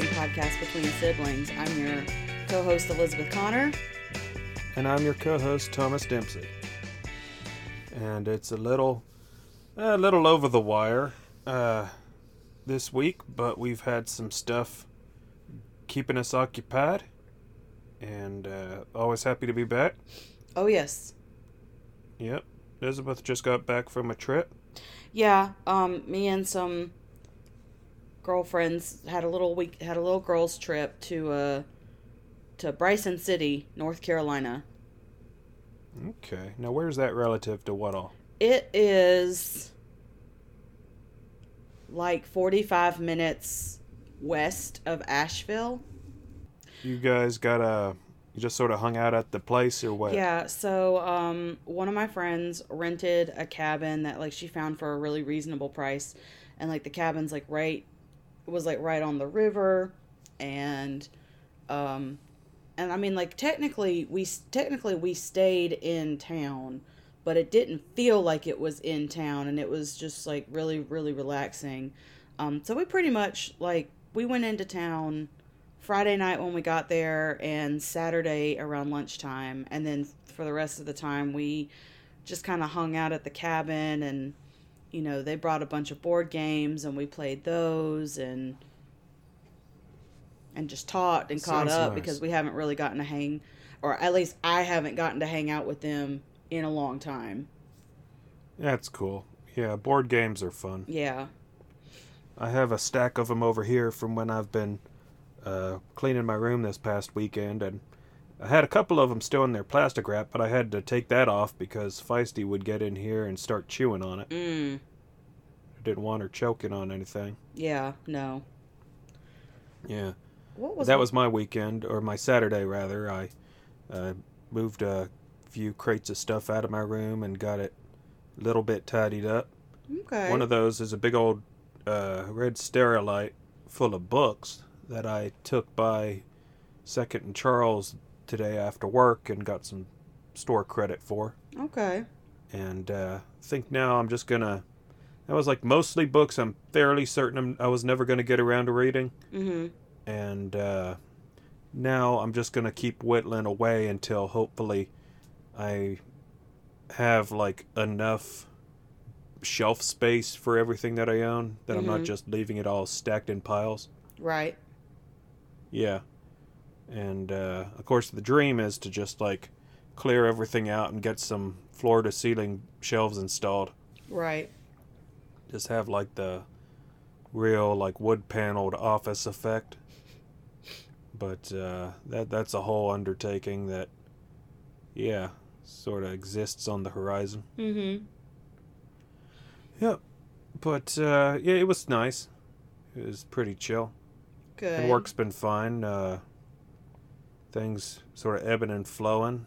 Podcast between siblings. I'm your co host, Elizabeth Connor. And I'm your co host, Thomas Dempsey. And it's a little, a little over the wire uh, this week, but we've had some stuff keeping us occupied. And uh, always happy to be back. Oh, yes. Yep. Elizabeth just got back from a trip. Yeah, um, me and some girlfriends had a little week had a little girls trip to uh to Bryson City, North Carolina. Okay. Now, where's that relative to what all? It is like 45 minutes west of Asheville. You guys got a. You just sort of hung out at the place or what? Yeah, so um one of my friends rented a cabin that like she found for a really reasonable price and like the cabin's like right was like right on the river and um and I mean like technically we technically we stayed in town but it didn't feel like it was in town and it was just like really really relaxing. Um so we pretty much like we went into town Friday night when we got there and Saturday around lunchtime and then for the rest of the time we just kind of hung out at the cabin and you know they brought a bunch of board games and we played those and and just talked and caught Sounds up nice. because we haven't really gotten to hang or at least I haven't gotten to hang out with them in a long time. That's cool. Yeah, board games are fun. Yeah. I have a stack of them over here from when I've been uh, cleaning my room this past weekend, and I had a couple of them still in their plastic wrap, but I had to take that off because Feisty would get in here and start chewing on it. Mm. I didn't want her choking on anything. Yeah, no. Yeah, What was that was my weekend, or my Saturday rather. I uh, moved a few crates of stuff out of my room and got it a little bit tidied up. Okay. One of those is a big old uh, red sterilite full of books that I took by Second and Charles today after work and got some store credit for. Okay. And uh, I think now I'm just gonna. That was like mostly books I'm fairly certain I'm, I was never gonna get around to reading. Mhm. And uh, now I'm just gonna keep whittling away until hopefully I have like enough shelf space for everything that I own that I'm not Mhm. just leaving it all stacked in piles. Right. Yeah. And uh, of course, the dream is to just like clear everything out and get some floor to ceiling shelves installed. Right. Just have like the real like wood paneled office effect. But uh, that that's a whole undertaking that, yeah, sort of exists on the horizon. Mm-hmm. Yep. But uh, yeah, it was nice. It was pretty chill. Good. And work's been fine. Uh, things sort of ebbing and flowing.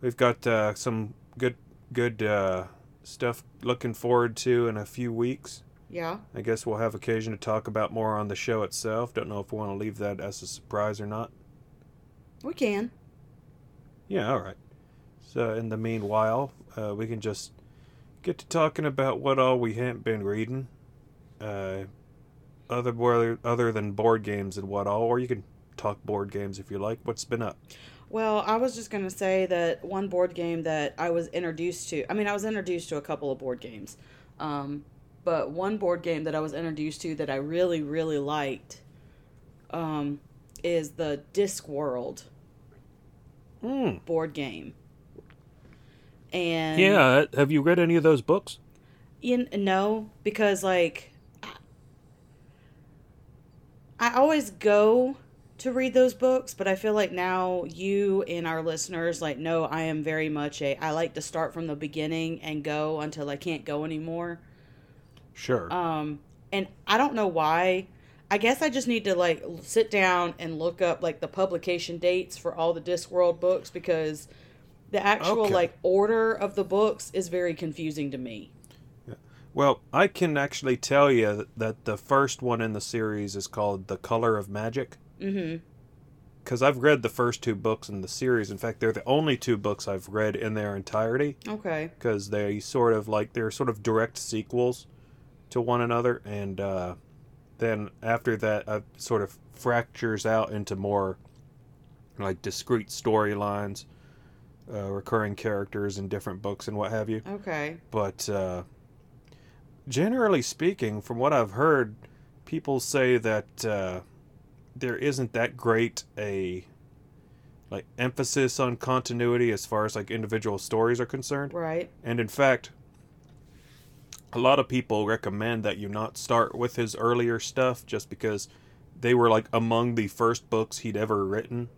We've got uh, some good good uh, stuff looking forward to in a few weeks. Yeah. I guess we'll have occasion to talk about more on the show itself. Don't know if we want to leave that as a surprise or not. We can. Yeah, all right. So in the meanwhile, uh, we can just get to talking about what all we haven't been reading. Uh, other other other than board games and what all, or you can talk board games if you like. What's been up? Well, I was just going to say that one board game that I was introduced to, I mean, I was introduced to a couple of board games. Um, but one board game that I was introduced to that I really, really liked um, is the Discworld Mm. board game. And Yeah, have you read any of those books? You no, because like I always go to read those books, but I feel like now you and our listeners like know I am very much a I like to start from the beginning and go until I can't go anymore. Sure. Um and I don't know why. I guess I just need to like sit down and look up like the publication dates for all the Discworld books because the actual Okay. like order of the books is very confusing to me. well, I can actually tell you that, that the first one in the series is called The Color of Magic. Mhm. Because I've read the first two books in the series. In fact, they're the only two books I've read in their entirety. Okay. because they sort of like they're sort of direct sequels to one another and uh then after that, uh, sort of fractures out into more like discrete storylines, uh, recurring characters in different books and what have you. Okay. But uh, generally speaking, from what I've heard, people say that uh, there isn't that great a like emphasis on continuity as far as like individual stories are concerned. Right. And in fact, a lot of people recommend that you not start with his earlier stuff just because they were like among the first books he'd ever written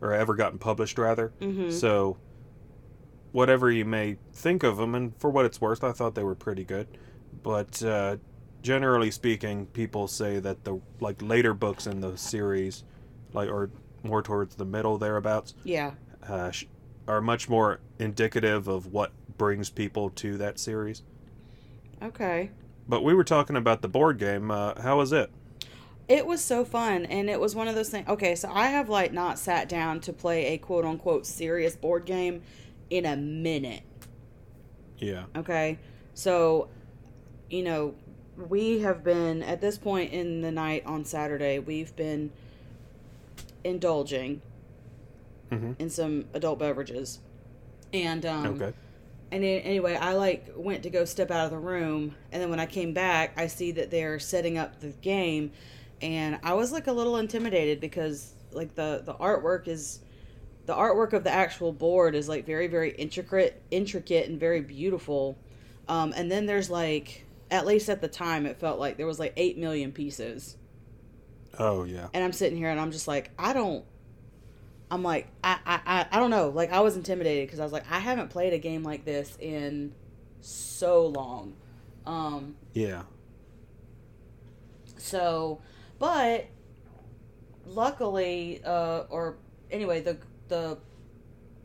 or ever gotten published rather. Mm-hmm. So whatever you may think of them and for what it's worth, I thought they were pretty good. But uh, generally speaking, people say that the like later books in the series like or more towards the middle thereabouts Yeah. uh, sh- are much more indicative of what brings people to that series. Okay. But we were talking about the board game. Uh, how was it? It was so fun, and it was one of those things. Okay, so I have like not sat down to play a quote unquote serious board game in a minute. Yeah. Okay, so you know, we have been at this point in the night on Saturday, we've been indulging hmm in some adult beverages, and um, Okay. And anyway, I like went to go step out of the room, and then when I came back, I see that they're setting up the game, and I was like a little intimidated because like the the artwork is the artwork of the actual board is like very very intricate intricate and very beautiful, um, and then there's like at least at the time it felt like there was like eight million pieces, Oh yeah. and I'm sitting here and I'm just like I don't. I'm like I I, I, I don't know like I was intimidated because I was like I haven't played a game like this in so long, um Yeah. so but luckily uh or anyway the the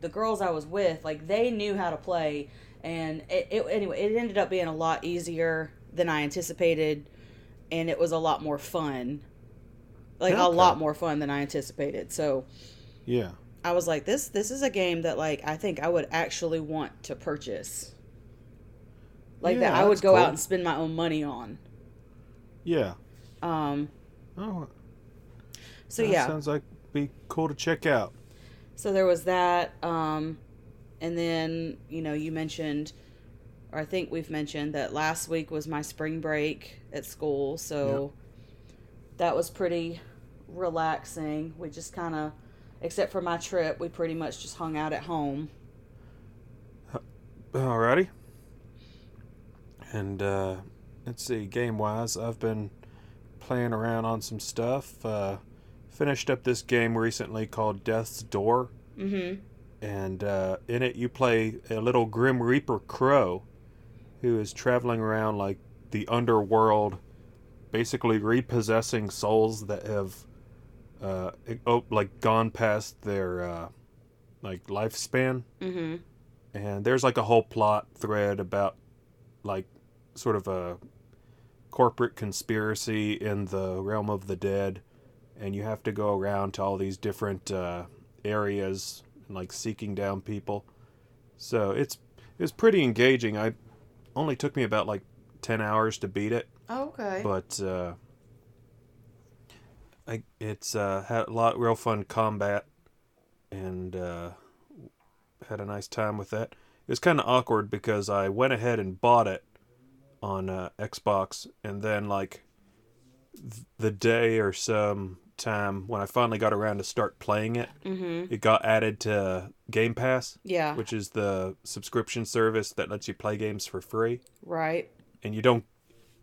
the girls I was with like they knew how to play and it, it anyway it ended up being a lot easier than I anticipated and it was a lot more fun like a lot more fun than I anticipated so Yeah. I was like, this this is a game that like I think I would actually want to purchase. Like Yeah, that I would go cool. out and spend my own money on. Yeah. Um Oh. so yeah. Sounds like be cool to check out. So there was that um and then, you know, you mentioned or I think we've mentioned that last week was my spring break at school, so that was pretty relaxing. We just kind of except for my trip, we pretty much just hung out at home. Alrighty. And uh, let's see, game wise, I've been playing around on some stuff. Uh, finished up this game recently called Death's Door, Mhm. and uh, in it you play a little Grim Reaper crow who is traveling around like the underworld, basically repossessing souls that have uh, oh, like gone past their uh, like lifespan. Mm-hmm. and there's like a whole plot thread about like sort of a corporate conspiracy in the realm of the dead. And you have to go around to all these different uh, areas and like seeking down people. So it's it's pretty engaging. I only took me about like 10 hours to beat it Okay. but uh, I, it's uh, had a lot real fun combat and uh, had a nice time with that. It was kind of awkward because I went ahead and bought it on uh, Xbox, and then like th- the day or some time when I finally got around to start playing it, mhm. it got added to Game Pass, Yeah. which is the subscription service that lets you play games for free Right. and you don't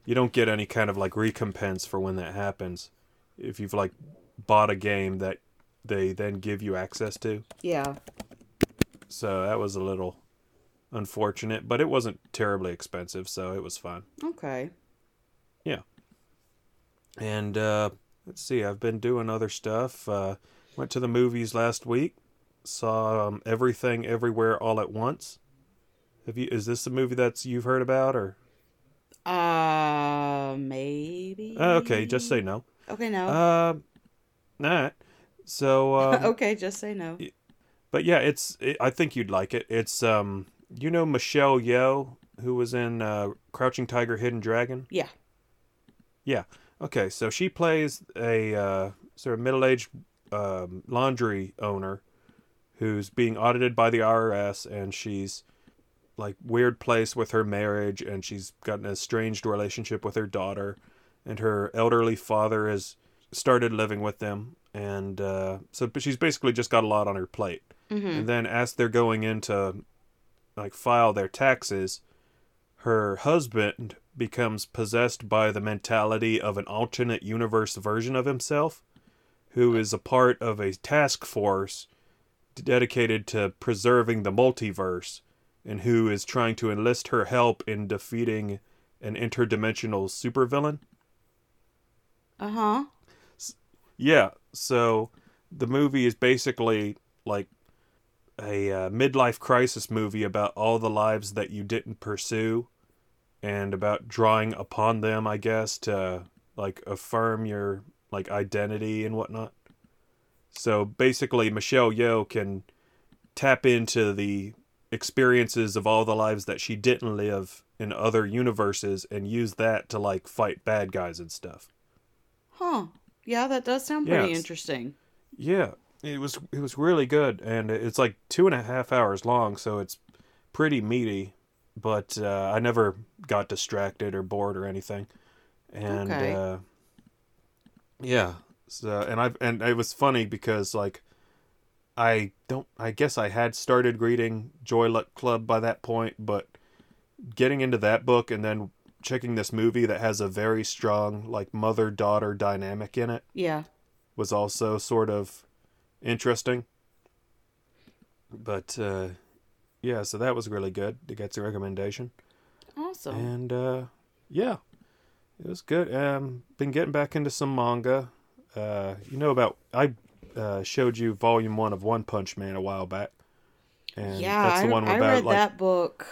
you don't get any kind of like recompense for when that happens if you've like bought a game that they then give you access to Yeah. so that was a little unfortunate but it wasn't terribly expensive so it was fine Okay. Yeah. And uh let's see i've been doing other stuff uh went to the movies last week saw um, everything everywhere all at once have you is this a movie that's you've heard about or Uh, maybe. uh, okay just say no Okay, no. Uh, nah. So, um, okay, just say no. but yeah, it's. It, I think you'd like it. It's um, you know Michelle Yeoh, who was in uh, Crouching Tiger, Hidden Dragon. Yeah. Yeah. Okay, so she plays a uh, sort of middle-aged um, laundry owner who's being audited by the IRS, and she's like weird place with her marriage, and she's got an estranged relationship with her daughter, and her elderly father has started living with them, and uh, so but she's basically just got a lot on her plate. Mm-hmm. And then as they're going in to like file their taxes, her husband becomes possessed by the mentality of an alternate universe version of himself, who is a part of a task force dedicated to preserving the multiverse, and who is trying to enlist her help in defeating an interdimensional supervillain. Uh huh. Yeah, so the movie is basically like a uh, midlife crisis movie about all the lives that you didn't pursue and about drawing upon them, I guess, to like affirm your like identity and whatnot. So basically, Michelle Yeoh can tap into the experiences of all the lives that she didn't live in other universes and use that to like fight bad guys and stuff. Huh. Yeah, that does sound pretty Yes. interesting. Yeah, it was it was really good, and it's like two and a half hours long, so it's pretty meaty. But uh, I never got distracted or bored or anything, and Okay. uh, yeah. So and I and it was funny because like I don't I guess I had started reading Joy Luck Club by that point, but getting into that book and then checking this movie that has a very strong like mother daughter dynamic in it Yeah. was also sort of interesting. But uh, yeah, so that was really good. It gets a recommendation, Awesome. and uh, yeah, it was good. Um, been getting back into some manga. Uh, you know about I uh, showed you volume one of One Punch Man a while back, and yeah, that's the I, one I about read like that book.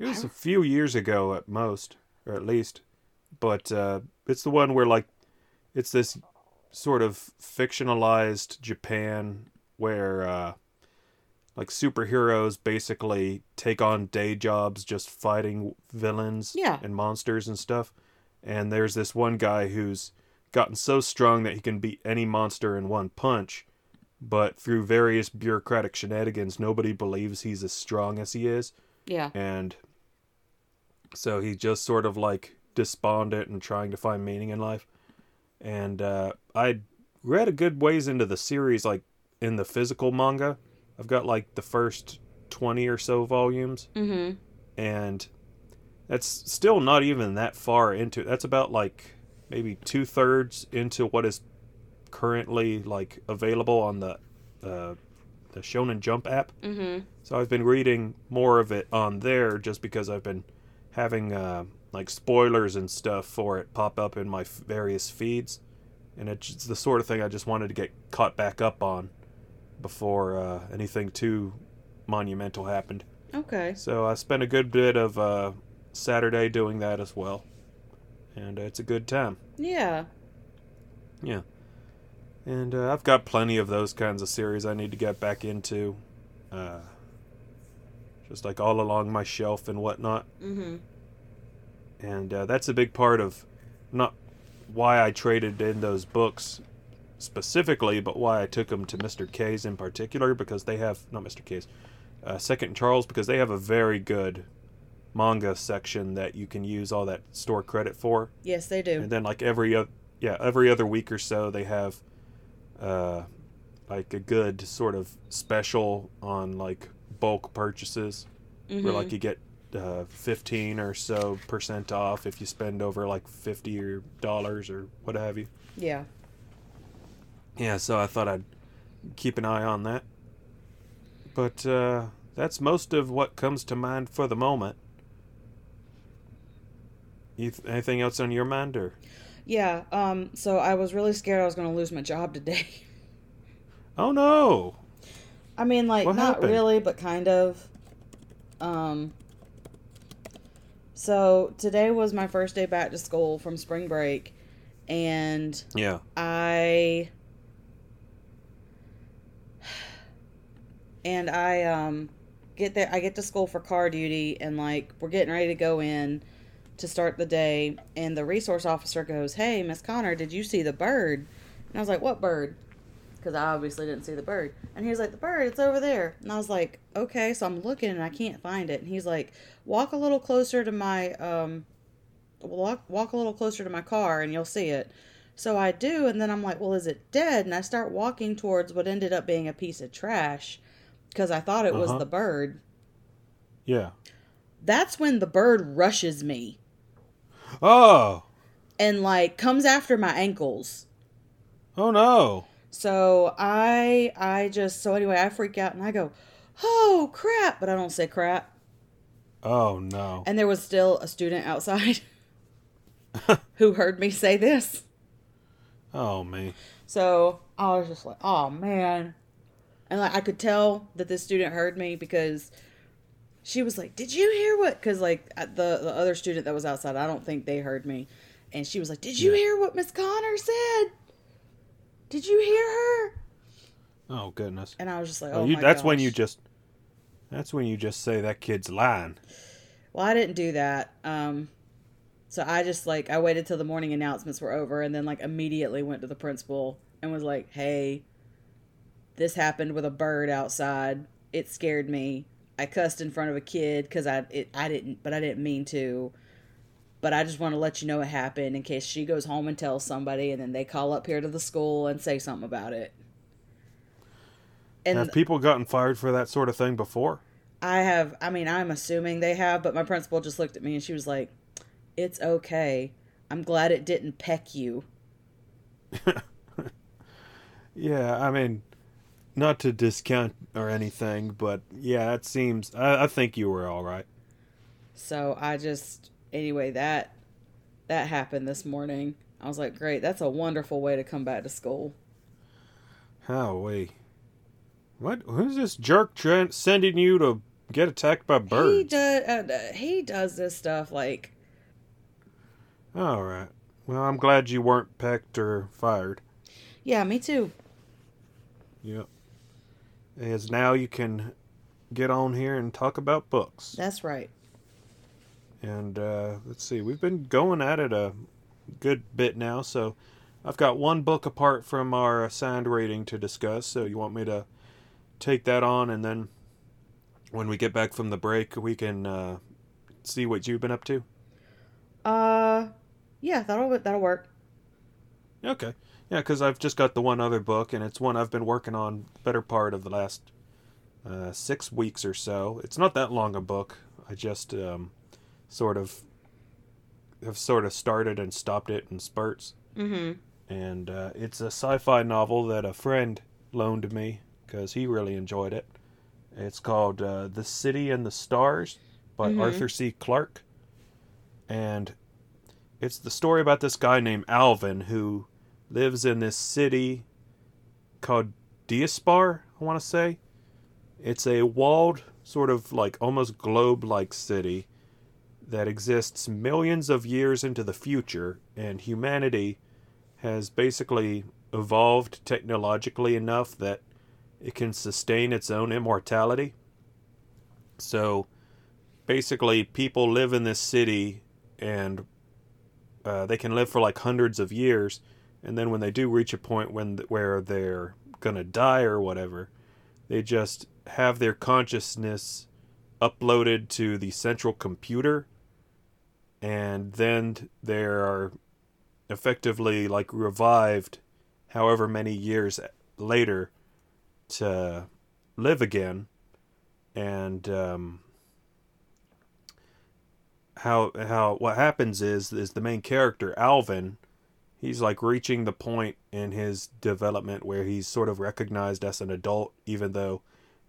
It was a few years ago at most, or at least. But uh, it's the one where like it's this sort of fictionalized Japan where uh, like superheroes basically take on day jobs just fighting villains Yeah. and monsters and stuff. And there's this one guy who's gotten so strong that he can beat any monster in one punch. But through various bureaucratic shenanigans, nobody believes he's as strong as he is Yeah. and so he's just sort of like despondent and trying to find meaning in life and uh, i read a good ways into the series like in the physical manga i've got like the first 20 or so volumes. Mm-hmm. and that's still not even that far into that's about like maybe two-thirds into what is currently like available on the uh, the shonen jump app. Mm-hmm. so I've been reading more of it on there just because I've been having uh, like spoilers and stuff for it pop up in my f- various feeds, and it's the sort of thing I just wanted to get caught back up on before uh, anything too monumental happened. Okay. So I spent a good bit of uh, Saturday doing that as well, and uh, it's a good time. Yeah. Yeah. And uh, I've got plenty of those kinds of series I need to get back into. Uh, just like all along my shelf and whatnot. Mm-hmm. And uh, that's a big part of not why I traded in those books specifically, but why I took them to Mr. K's in particular because they have, not Mr. K's, uh, Second Charles, because they have a very good manga section that you can use all that store credit for. Yes, they do. and then like every other yeah every other week or so they have uh like a good sort of special on like bulk purchases mm-hmm. where like you get uh 15 or so percent off if you spend over like 50 or dollars or what have you yeah. Yeah so i thought i'd keep an eye on that but uh that's most of what comes to mind for the moment you th- anything else on your mind or Yeah. Um. So I was really scared I was going to lose my job today. oh no I mean, like What not happened? really, but kind of. Um. So today was my first day back to school from spring break, and yeah I and I um get there I get to school for car duty and like we're getting ready to go in to start the day, and the resource officer goes, "Hey, Miss Connor, did you see the bird?" And I was like, "What bird?" Because I obviously didn't see the bird. And he was like, "The bird, it's over there." And I was like, "Okay." So I'm looking and I can't find it. And he's like, "Walk a little closer to my um, walk walk a little closer to my car, and you'll see it." So I do, and then I'm like, "Well, is it dead?" And I start walking towards what ended up being a piece of trash because I thought it was Uh-huh. the bird. Yeah. That's when the bird rushes me Oh. and like comes after my ankles. Oh no. So I I just so anyway I freak out and I go, oh crap, but I don't say crap. Oh no. And there was still a student outside who heard me say this. Oh man. So I was just like, oh man. And like I could tell that this student heard me because she was like, "Did you hear what?" Because like the the other student that was outside, I don't think they heard me, and she was like, "Did you Yeah. hear what Miss Connor said? Did you hear her?" Oh goodness. And I was just like, Well, "Oh you, that's when you just. That's when you just say that kid's lying. Well, I didn't do that. Um, so I just like I waited till the morning announcements were over, and then like immediately went to the principal and was like, "Hey, this happened with a bird outside. It scared me. I cussed in front of a kid because I it, I didn't, but I didn't mean to. But I just want to let you know it happened in case she goes home and tells somebody, and then they call up here to the school and say something about it. And Have people gotten fired for that sort of thing before? I have, I mean, I'm assuming they have, but my principal just looked at me and she was like, It's okay. I'm glad it didn't peck you. Yeah, I mean, not to discount or anything, but yeah, it seems. I, I think you were all right. So I just, anyway, that that happened this morning. I was like, Great, that's a wonderful way to come back to school. How we? What? Who's this jerk trying, sending you to get attacked by birds? He does, uh, he does this stuff like, All right. Well, I'm glad you weren't pecked or fired. yeah, me too. Yep. As now you can get on here and talk about books. That's right. And uh, let's see, we've been going at it a good bit now, so I've got one book apart from our assigned rating to discuss. So you want me to take that on, and then when we get back from the break, we can uh, see what you've been up to. Uh, yeah, that'll that'll work. Okay, yeah, because I've just got the one other book, and it's one I've been working on better part of the last uh, six weeks or so. It's not that long a book. I just um, sort of have sort of started and stopped it in spurts. Mm-hmm. and uh, it's a sci-fi novel that a friend loaned me because he really enjoyed it. It's called uh, "The City and the Stars" by Mhm. Arthur C. Clarke, and it's the story about this guy named Alvin who lives in this city called Diaspar. I want to say it's a walled, sort of like almost globe-like city that exists millions of years into the future, and humanity has basically evolved technologically enough that it can sustain its own immortality. So basically, people live in this city and uh, they can live for like hundreds of years, and then when they do reach a point when where they're gonna die or whatever, they just have their consciousness uploaded to the central computer, and then they are effectively like revived however many years later to live again. And um, how how what happens is is the main character Alvin he's like reaching the point in his development where he's sort of recognized as an adult even though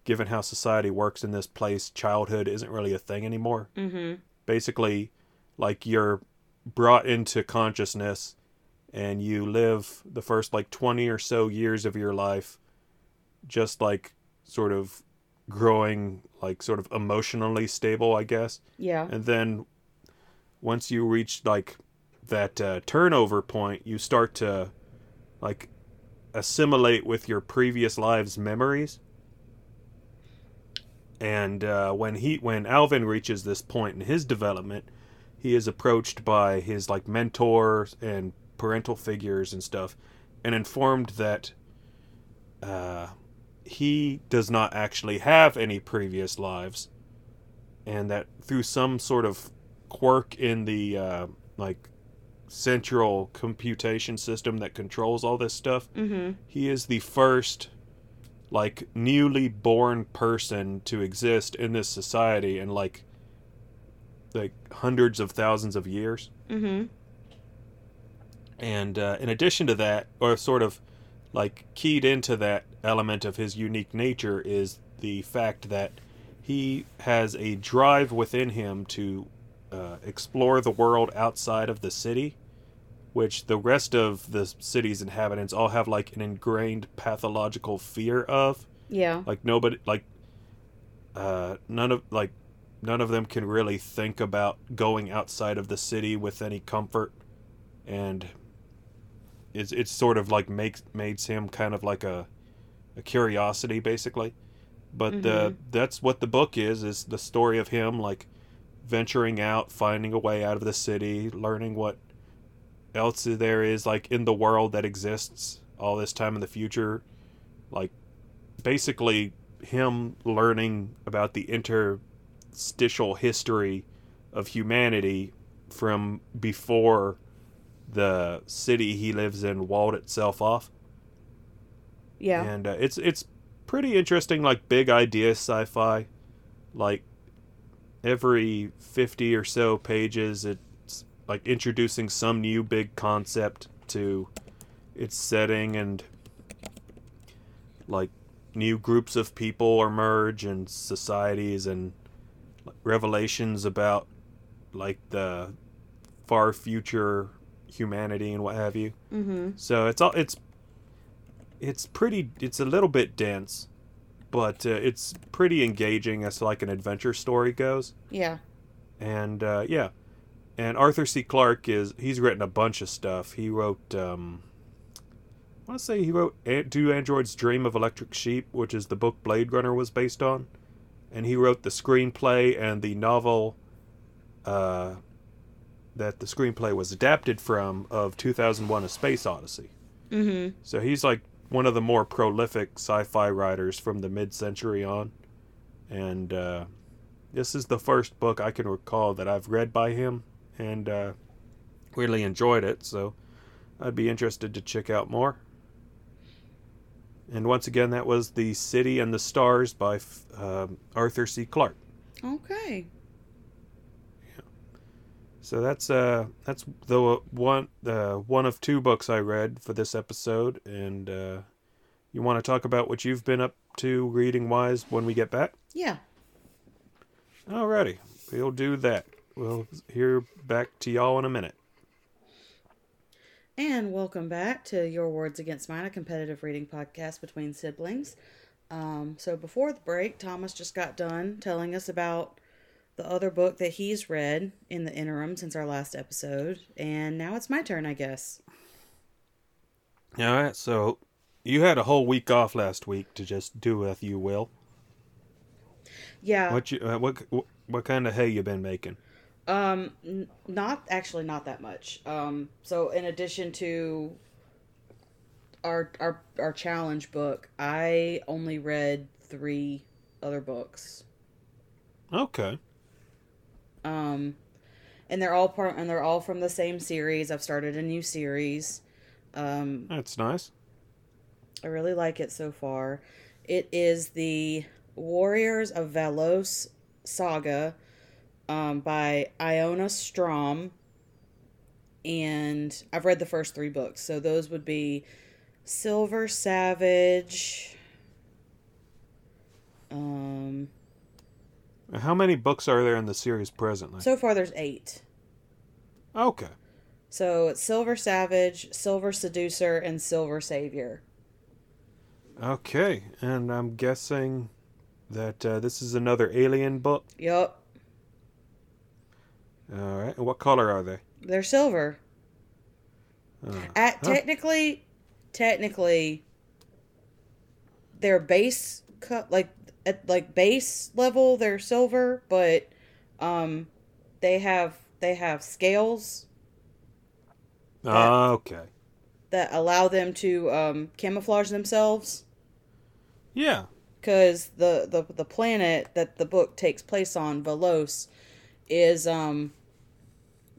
given how society works in this place childhood isn't really a thing anymore Mm-hmm. basically like you're brought into consciousness and you live the first like 20 or so years of your life just like sort of growing like sort of emotionally stable i guess Yeah. and then once you reach like that uh, turnover point you start to like assimilate with your previous lives memories. And uh, when he when alvin reaches this point in his development he is approached by his like mentors and parental figures and stuff, and informed that uh, he does not actually have any previous lives, and that through some sort of quirk in the uh, like central computation system that controls all this stuff, Mm-hmm. he is the first like newly born person to exist in this society in like like hundreds of thousands of years Mm-hmm. and uh, in addition to that or sort of like keyed into that element of his unique nature is the fact that he has a drive within him to uh, explore the world outside of the city which the rest of the city's inhabitants all have like an ingrained pathological fear of Yeah. like nobody like uh none of like none of them can really think about going outside of the city with any comfort and it's it's sort of like makes makes him kind of like a a curiosity basically but uh, Mhm. that's what the book is is the story of him like venturing out finding a way out of the city learning what else there is like in the world that exists all this time in the future like basically him learning about the interstitial history of humanity from before the city he lives in walled itself off Yeah. and uh, it's it's pretty interesting like big idea sci-fi like every 50 or so pages it's like introducing some new big concept to its setting and like new groups of people emerge and societies and revelations about like the far future humanity and what have you Mm-hmm. so it's all it's it's pretty it's a little bit dense, but uh, it's pretty engaging as like an adventure story goes. Yeah. And uh, yeah, and Arthur C. Clarke is he's written a bunch of stuff. He wrote um, I want to say he wrote Do Androids Dream of Electric Sheep, which is the book Blade Runner was based on, and he wrote the screenplay and the novel uh, that the screenplay was adapted from of 2001: A Space Odyssey. Mm-hmm. So he's like one of the more prolific sci-fi writers from the mid-century on, and uh, this is the first book I can recall that I've read by him, and uh, really enjoyed it. So I'd be interested to check out more. And once again, that was The City and the Stars by um Arthur C. Clarke. Okay. Yeah. So that's uh that's the one uh, one of two books I read for this episode, and uh, you want to talk about what you've been up to reading wise when we get back? Yeah. Alrighty, we'll do that. We'll hear back to y'all in a minute. And welcome back to Your Words Against Mine, a competitive reading podcast between siblings. Um, so before the break, Thomas just got done telling us about the other book that he's read in the interim since our last episode, and now it's my turn, I guess. All right, so you had a whole week off last week to just do as you will. Yeah. What you uh, what what kind of hay you been making? Um, n- not actually not that much. Um, so in addition to our our our challenge book, I only read three other books. Okay. Um, and they're all part and they're all from the same series. I've started a new series. Um, That's nice. I really like it so far. It is the Warriors of Velos saga um, by Iona Strom. And I've read the first three books. So those would be Silver Savage. Um, How many books are there in the series presently? so far, there's eight. okay. So it's Silver Savage, Silver Seducer, and Silver Savior. Okay, and I'm guessing that uh, this is another alien book. Yup, All right, and what color are they? they're silver. Uh, At huh. technically, technically, their base cut like at like base level they're silver, but um, they have they have scales Ah, okay. that allow them to um, camouflage themselves. Yeah. because the, the the planet that the book takes place on, Velos, is um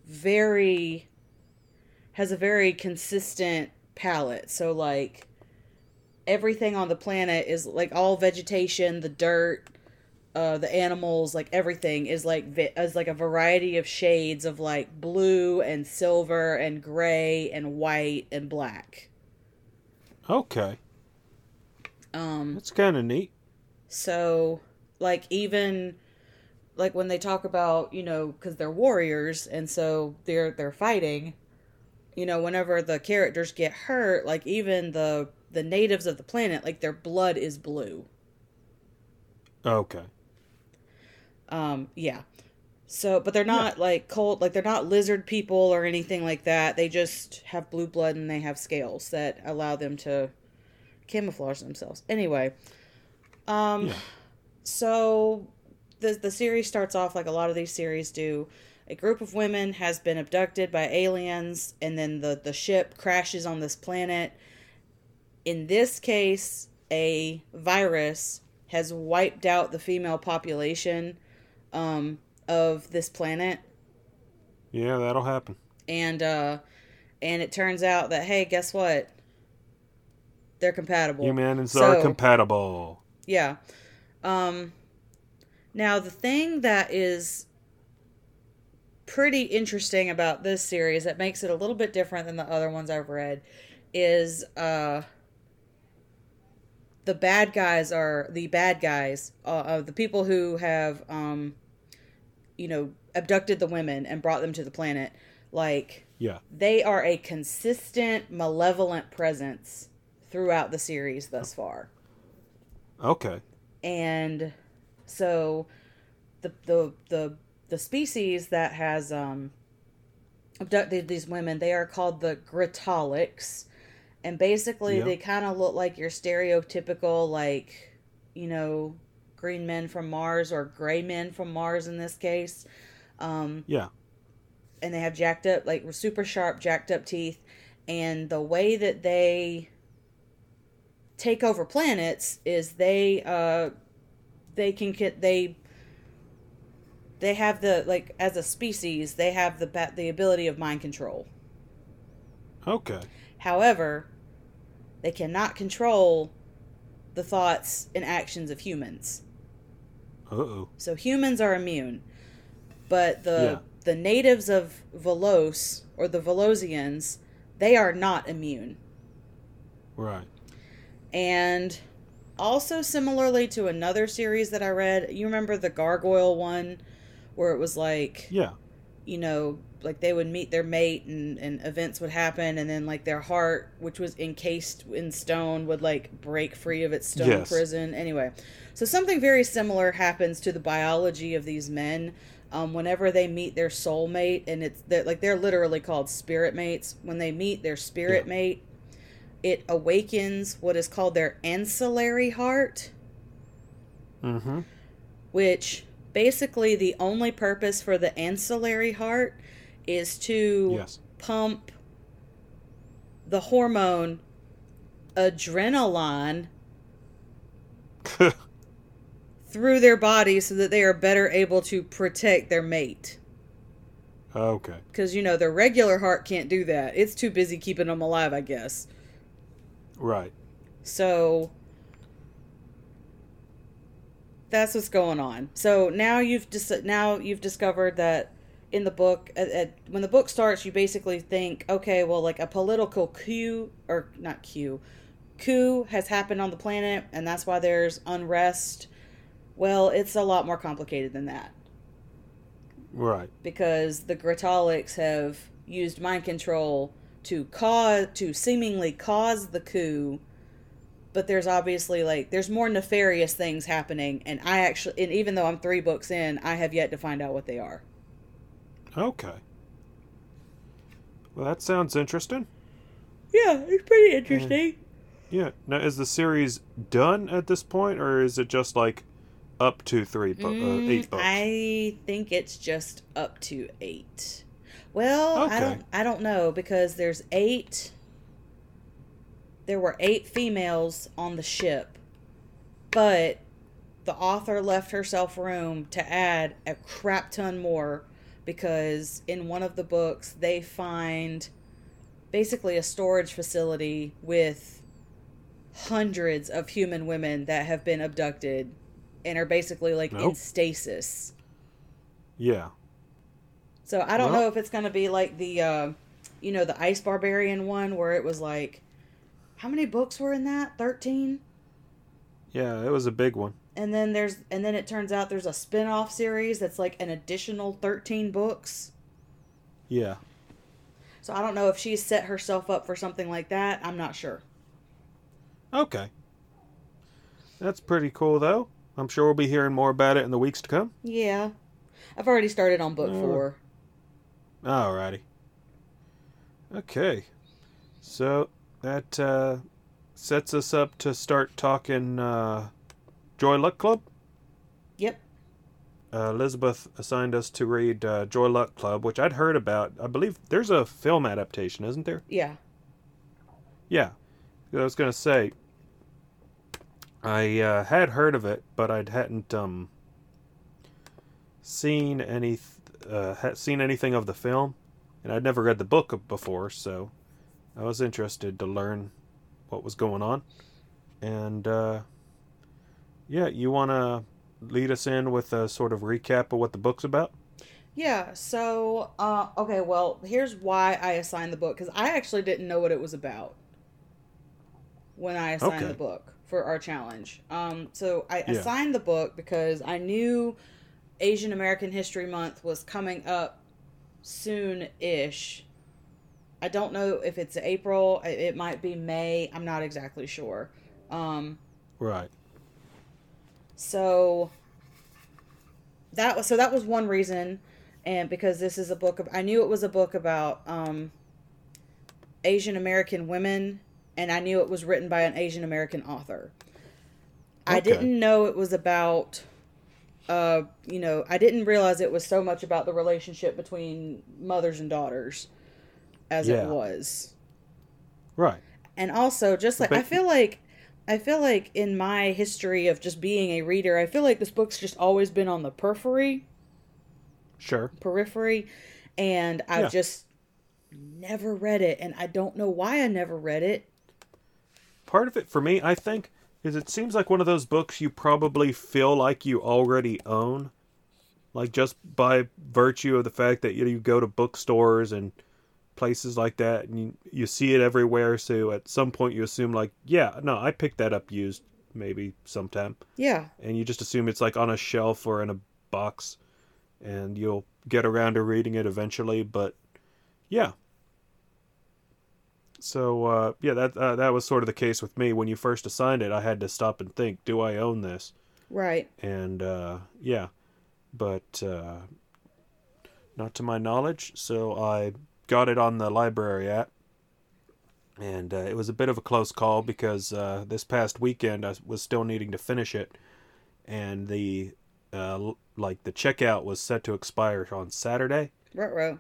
very has a very consistent palette. So like everything on the planet is like all vegetation, the dirt, uh, the animals, like everything is like is like a variety of shades of like blue and silver and gray and white and black. Okay. Um, That's kind of neat. So, like, even like when they talk about, you know, because they're warriors and so they're they're fighting. You know, whenever the characters get hurt, like even the the natives of the planet, like their blood is blue. Okay. Um, yeah. So, but they're not like cold, like they're not lizard people or anything like that. They just have blue blood and they have scales that allow them to camouflage themselves. Anyway, um, Yeah. so the the series starts off like a lot of these series do. A group of women has been abducted by aliens, and then the the ship crashes on this planet. In this case, a virus has wiped out the female population um, of this planet, Yeah, that'll happen. and uh, and it turns out that hey, guess what? They're compatible. Humans So- are compatible. Yeah. Um now the thing that is pretty interesting about this series that makes it a little bit different than the other ones I've read is uh the bad guys are the bad guys uh, uh the people who have um you know abducted the women and brought them to the planet like Yeah. they are a consistent malevolent presence throughout the series thus far Okay. and so the the the the species that has um abducted these women they are called the gritolics and basically Yeah. they kind of look like your stereotypical like you know green men from mars or gray men from mars in this case um Yeah. and they have jacked up like super sharp jacked up teeth and the way that they take over planets is they uh they can get they they have the like as a species they have the the ability of mind control Okay. however they cannot control the thoughts and actions of humans Uh oh. so humans are immune, but the Yeah. the natives of Velos or the Velosians, they are not immune. Right. And also similarly to another series that I read, you remember the gargoyle one where it was like Yeah. you know, like they would meet their mate and, and events would happen and then like their heart, which was encased in stone, would like break free of its stone Yes. prison. Anyway. So something very similar happens to the biology of these men. Um, whenever they meet their soulmate, and it's they're, like they're literally called spirit mates. When they meet their spirit Yeah. mate, it awakens what is called their ancillary heart, Mm-hmm. which basically the only purpose for the ancillary heart is to Yes. pump the hormone adrenaline through their body so that they are better able to protect their mate. okay. Because, you know, their regular heart can't do that. It's too busy keeping them alive, I guess. Right. So that's what's going on. So now you've dis- now you've discovered that in the book, at, at, when the book starts, you basically think, okay, well, like a political coup or not coup, coup has happened on the planet, and that's why there's unrest. Well, it's a lot more complicated than that Right. because the Gritolics have used mind control to cause to seemingly cause the coup but there's obviously like there's more nefarious things happening and I actually and even though I'm 3 books in I have yet to find out what they are. Okay. Well, that sounds interesting. Yeah, it's pretty interesting. Yeah. Now, is the series done at this point, or is it just like up to three book, uh, eight books? I think it's just up to eight. Well, I don't. I don't know because there's eight. There were eight females on the ship, but the author left herself room to add a crap ton more because in one of the books they find basically a storage facility with hundreds of human women that have been abducted and are basically like in stasis. yeah. So I don't Well- know if it's going to be like the, uh, you know, the Ice Barbarian one where it was like, how many books were in that? Thirteen. Yeah, it was a big one. And then there's, and then it turns out there's a spin-off series that's like an additional thirteen books. Yeah. So I don't know if she's set herself up for something like that. I'm not sure. Okay. That's pretty cool, though. I'm sure we'll be hearing more about it in the weeks to come. Yeah, I've already started on book Oh. four. Alrighty. Okay. So that uh, sets us up to start talking uh, Joy Luck Club. Yep. Uh, Elizabeth assigned us to read uh, Joy Luck Club, which I'd heard about. I believe there's a film adaptation, isn't there? Yeah. Yeah. I was gonna say. I uh, had heard of it, but I hadn't um, seen any uh, seen anything of the film, and I'd never read the book before, so I was interested to learn what was going on. And uh, yeah, you want to lead us in with a sort of recap of what the book's about? Yeah, so uh okay, well, here's why I assigned the book cuz I actually didn't know what it was about when I assigned Okay. the book for our challenge. Um so I Yeah. assigned the book because I knew Asian American History Month was coming up soon-ish. I don't know if it's April, it- it might be May, I'm not exactly sure. Um Right. so that was so that was one reason and because this is a book of, i knew it was a book about um asian american women and i knew it was written by an asian american author Okay. i didn't know it was about uh you know i didn't realize it was so much about the relationship between mothers and daughters as Yeah. it was Right. and also just like But- i feel like i feel like in my history of just being a reader i feel like this book's just always been on the periphery Sure. periphery and i've Yeah. just never read it and i don't know why i never read it part of it for me, I think, is it seems like one of those books you probably feel like you already own. Like just by virtue of the fact that you, know, you go to bookstores and places like that and you, you see it everywhere. So at some point you assume, like, yeah, no, I picked that up used maybe sometime. yeah And you just assume it's like on a shelf or in a box and you'll get around to reading it eventually. But yeah, so uh, yeah, that uh, that was sort of the case with me when you first assigned it. I had to stop and think, do I own this? right And uh, yeah, but uh, not to my knowledge. So I got it on the library app, and uh, it was a bit of a close call because uh, this past weekend I was still needing to finish it, and the uh, like the checkout was set to expire on Saturday, right row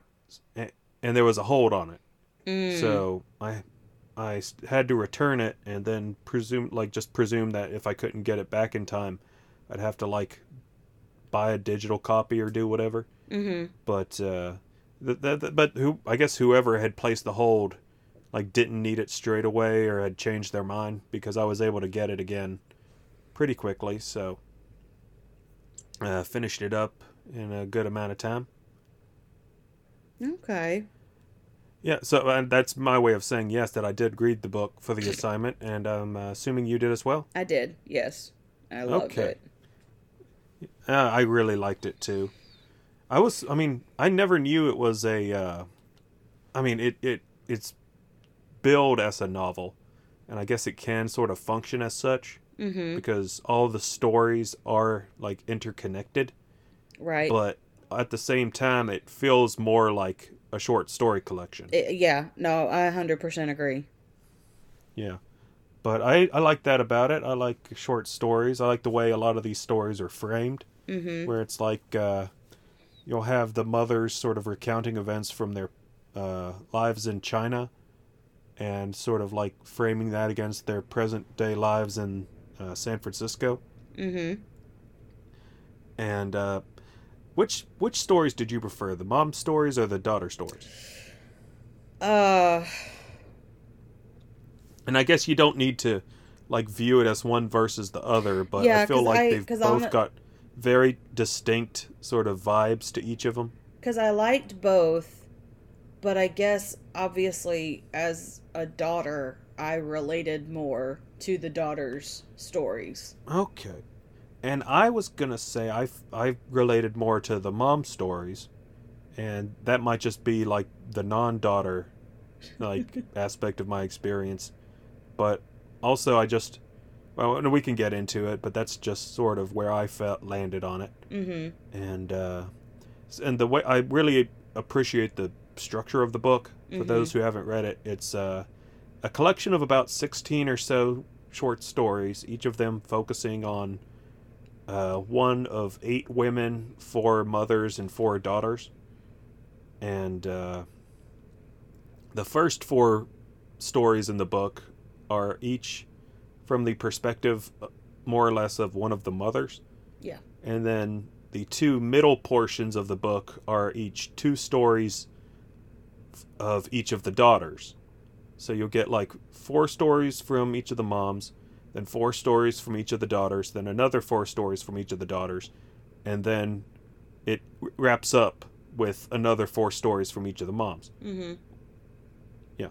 and there was a hold on it. Mm. So I had to return it and then presume like just presume that if I couldn't get it back in time, I'd have to like buy a digital copy or do whatever. mm-hmm But uh th- th- th- but who I guess whoever had placed the hold like didn't need it straight away or had changed their mind because I was able to get it again pretty quickly. So uh, finished it up in a good amount of time. okay Yeah, so and that's my way of saying yes that I did read the book for the assignment, and I'm uh, assuming you did as well. i did yes i loved Okay. it Uh, I really liked it too. I was, I mean, I never knew it was a. Uh, I mean, it it it's billed as a novel, and I guess it can sort of function as such mm-hmm because all the stories are like interconnected, right but at the same time, it feels more like a short story collection. It- yeah no i 100% agree Yeah. but I I like that about it. I like short stories. I like the way a lot of these stories are framed, Mm-hmm. where it's like uh, you'll have the mothers sort of recounting events from their uh, lives in China, and sort of like framing that against their present day lives in uh, San Francisco. Mm-hmm. And uh, which which stories did you prefer, the mom stories or the daughter stories? Uh, And I guess you don't need to like view it as one versus the other, but Yeah, I feel like I- they've both I'm- got very distinct sort of vibes to each of them. because I liked both, but I guess obviously as a daughter, I related more to the daughter's stories. Okay. And I was gonna say I I related more to the mom stories, and that might just be like the non-daughter like aspect of my experience, but also I just well and we can get into it, but that's just sort of where I felt landed on it, Mm-hmm. and uh, and the way I really appreciate the structure of the book for Mhm. those who haven't read it. It's uh, a collection of about sixteen or so short stories, each of them focusing on uh, one of eight women, four mothers, and four daughters. And uh, the first four stories in the book are each from the perspective, uh, more or less, of one of the mothers. Yeah. And then the two middle portions of the book are each two stories of each of the daughters. So you'll get like four stories from each of the moms, then four stories from each of the daughters, then another four stories from each of the daughters, and then it wraps up with another four stories from each of the moms. Mm-hmm. Yeah.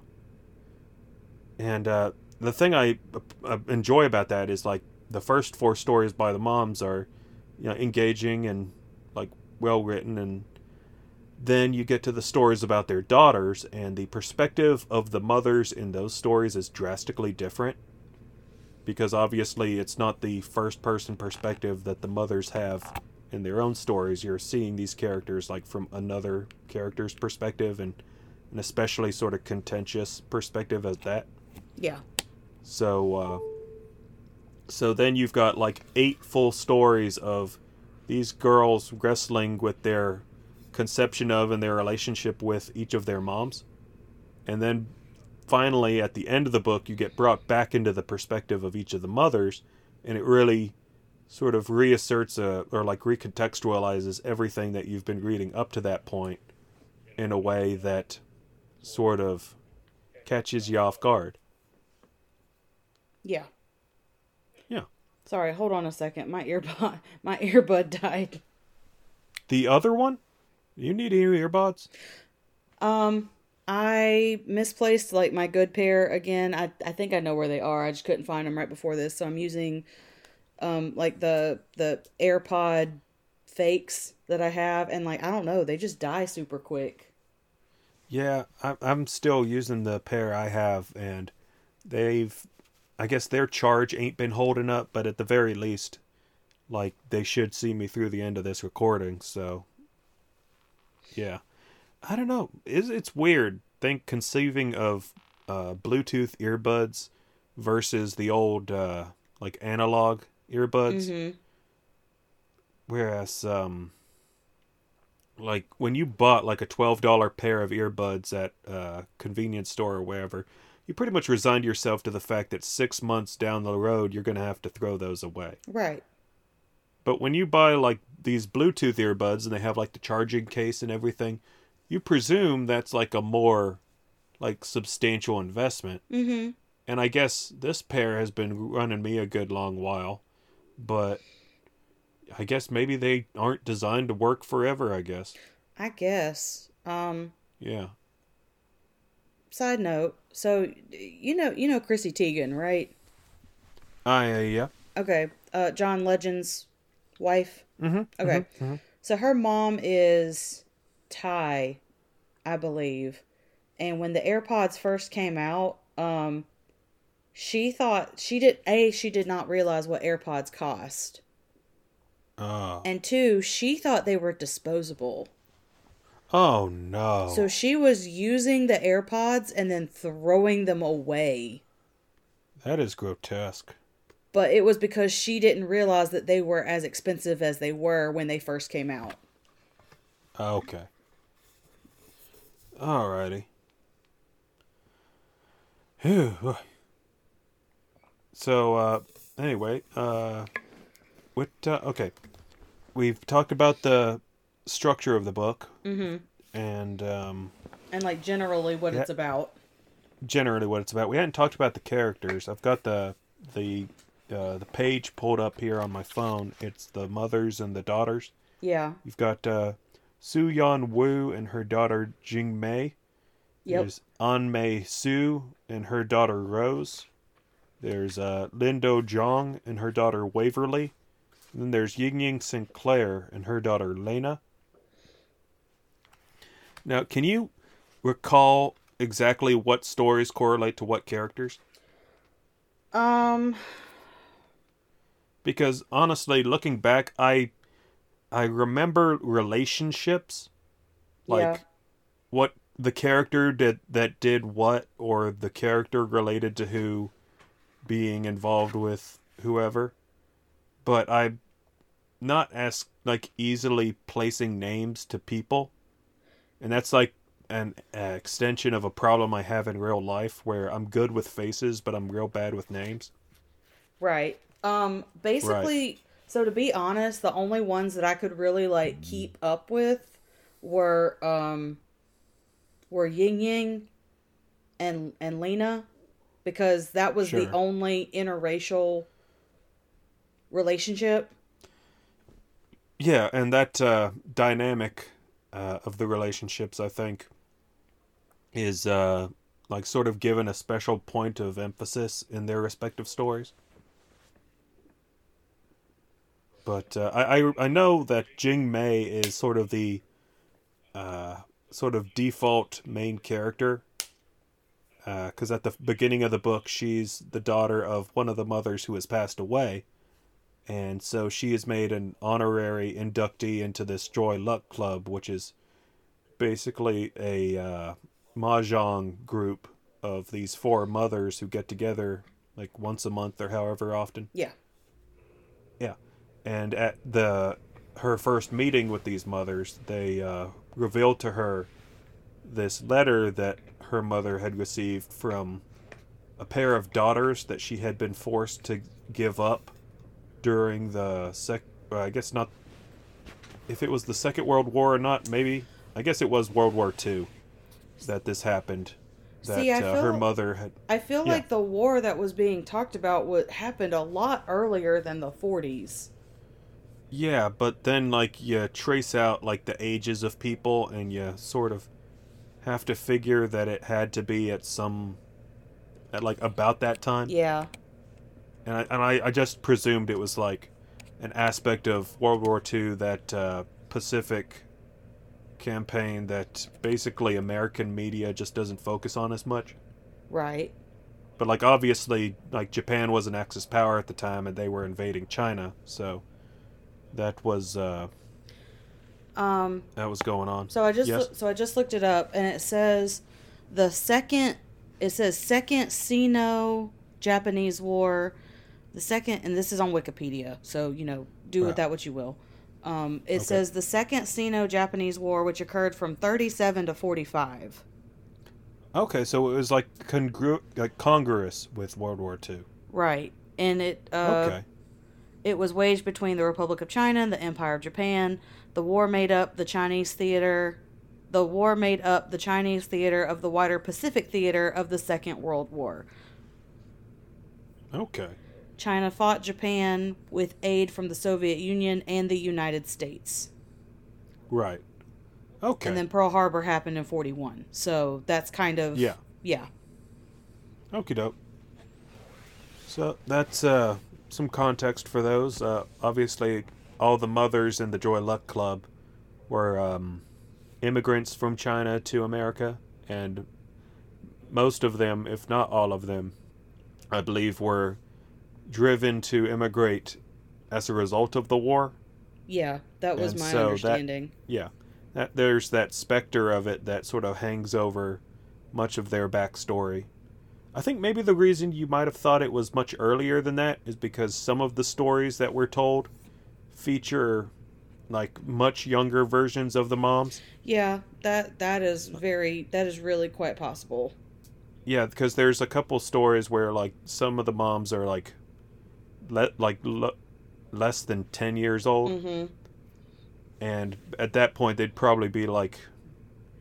And uh, the thing I uh, enjoy about that is like the first four stories by the moms are, you know, engaging and like well written, and then you get to the stories about their daughters, and the perspective of the mothers in those stories is drastically different. Because obviously, it's not the first person perspective that the mothers have in their own stories. You're seeing these characters like from another character's perspective, and an especially sort of contentious perspective at that. Yeah. So, uh, so then you've got like eight full stories of these girls wrestling with their conception of and their relationship with each of their moms. And then finally, at the end of the book, you get brought back into the perspective of each of the mothers, and it really sort of reasserts a, or like recontextualizes everything that you've been reading up to that point in a way that sort of catches you off guard. Yeah. Yeah. Sorry, hold on a second. My earbud my earbud died. The other one? You need new earbuds? Um I misplaced like my good pair again. I I think I know where they are. I just couldn't find them right before this, so I'm using um like the the AirPod fakes that I have and like I don't know, they just die super quick. Yeah, I, I'm still using the pair I have, and they've, I guess their charge ain't been holding up, but at the very least, like they should see me through the end of this recording. So, yeah, I don't know. It's it's weird. Think conceiving of uh, Bluetooth earbuds versus the old uh, like analog earbuds. Mhm. Whereas, um, like when you bought like a twelve dollar pair of earbuds at a convenience store or wherever, you pretty much resigned yourself to the fact that six months down the road you're gonna have to throw those away. Right. But when you buy like these Bluetooth earbuds and they have like the charging case and everything, you presume that's like a more like substantial investment. Mhm. And I guess this pair has been running me a good long while, but I guess maybe they aren't designed to work forever, I guess. I guess. Um Yeah. side note, so you know you know Chrissy Teigen, right? I uh, yeah. Okay. Uh John Legend's wife. Mhm. Okay. mhm. So her mom is Thai, I believe. And when the AirPods first came out, um she thought she did A, she did not realize what AirPods cost. Oh. And two, she thought they were disposable. Oh no. So she was using the AirPods and then throwing them away. That is grotesque. But it was because she didn't realize that they were as expensive as they were when they first came out. Okay. Alrighty. Phew. So, uh, anyway, uh, what, uh, okay. We've talked about the structure of the book. Mm-hmm. And, um, And like generally what Yeah. it's about. generally what it's about. We hadn't talked about the characters. I've got the, the, uh, the page pulled up here on my phone. It's the mothers and the daughters. Yeah. You've got, uh, Suyuan Woo and her daughter Jing Mei. Yep. There's An-mei Hsu and her daughter Rose. There's uh, Lindo Jong and her daughter Waverly. And then there's Ying Ying Sinclair and her daughter Lena. Now, can you recall exactly what stories correlate to what characters? Um Because honestly, looking back, I I remember relationships, like Yeah. what the character did that did what, or the character related to who, being involved with whoever, but I'm not as like easily placing names to people, and that's like an extension of a problem I have in real life where I'm good with faces, but I'm real bad with names. Right. Um basically so to be honest, the only ones that I could really like keep up with were um were Ying Ying and and Lena because that was the only interracial relationship. Yeah, and that uh, dynamic uh, of the relationships, I think, is uh, like sort of given a special point of emphasis in their respective stories. But uh, I, I I know that Jing Mei is sort of the uh, sort of default main character. Because at the beginning of the book, she's the daughter of one of the mothers who has passed away and so she is made an honorary inductee into this Joy Luck Club, which is basically a uh, mahjong group of these four mothers who get together like once a month or however often. Yeah. Yeah, and at the her first meeting with these mothers, they uh, revealed to her this letter that her mother had received from a pair of daughters that she had been forced to give up during the sec. I guess not. If it was the Second World War or not, maybe. I guess it was World War Two that this happened. That See, I uh, her feel- mother had. I feel Yeah. like the war that was being talked about what happened a lot earlier than the 40s. Yeah, but then like you trace out like the ages of people, and you sort of have to figure that it had to be at some, at like about that time. Yeah. and I, and I, I just presumed it was like an aspect of World War II that uh, Pacific campaign that basically American media just doesn't focus on as much. Right. But like obviously, like Japan was an Axis power at the time, and they were invading China, so that was uh, Um that was going on. So I just Yes? loo- so I just looked it up and it says the second it says second Sino-Japanese War, the second and this is on Wikipedia. So, you know, do with that what you will. Um, it Okay. says the second Sino-Japanese War which occurred from 37 to 45. Okay, so it was like congru- like congruous with World War II. Right. And it uh okay. It was waged between the Republic of China and the Empire of Japan. The war made up the Chinese theater. The war made up the Chinese theater of the wider Pacific theater of the Second World War. Okay. China fought Japan with aid from the Soviet Union and the United States. Right. Okay. And then Pearl Harbor happened in 41. So that's kind of yeah. Yeah. Okie doke. So that's uh, some context for those. Uh, obviously, all the mothers in the Joy Luck Club were um, immigrants from China to America, and most of them, if not all of them, I believe, were driven to immigrate as a result of the war. Yeah, that was And my so that- understanding. Yeah, that, there's that specter of it that sort of hangs over much of their backstory. I think maybe the reason you might have thought it was much earlier than that is because some of the stories that we're told feature like much younger versions of the moms. Yeah, that that is very that is really quite possible. Yeah, because there's a couple stories where like some of the moms are like le- like le- less than 10 years old. Mhm. And at that point they'd probably be like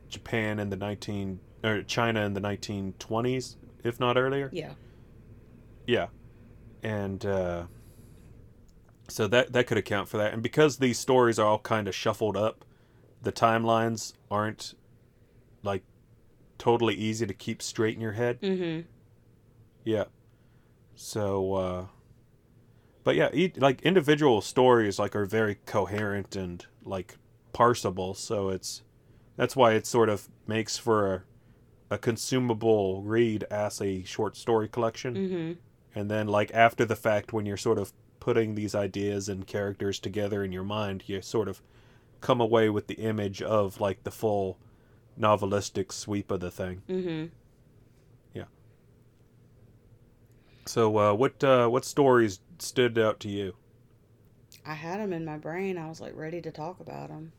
Japan in the 19 or China in the 1920s if not earlier. Yeah. Yeah. And uh so that that could account for that. And because these stories are all kind of shuffled up, the timelines aren't like totally easy to keep straight in your head. Mhm. Yeah. So uh but yeah, e- like individual stories like are very coherent and like parsable, so it's that's why it sort of makes for a, a consumable read as a short story collection. Mhm. And then like after the fact when you're sort of putting these ideas and characters together in your mind, you sort of come away with the image of like the full novelistic sweep of the thing. Mm-hmm. Yeah. So uh what uh what stories stood out to you? I had them in my brain. I was like ready to talk about them.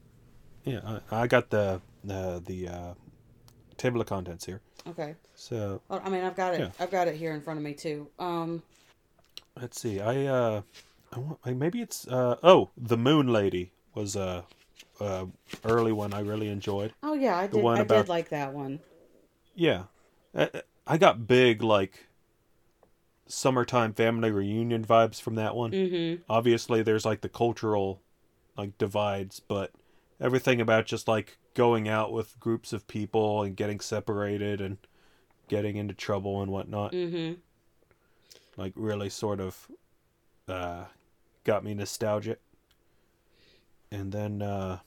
Yeah, I, I got the the the uh, table of contents here. Okay. So Well, I mean, I've got it. Yeah. I've got it here in front of me too. Um. let's see. I uh, I want, maybe it's uh oh the Moon Lady was a uh, uh, early one I really enjoyed. Oh yeah, I did. one I about- did like that one. Yeah, I, I got big like summertime family reunion vibes from that one. Mm-hmm. Obviously, there's like the cultural like divides, but everything about just like going out with groups of people and getting separated and getting into trouble and whatnot. Mm-hmm. like really sort of uh got me nostalgic and then uh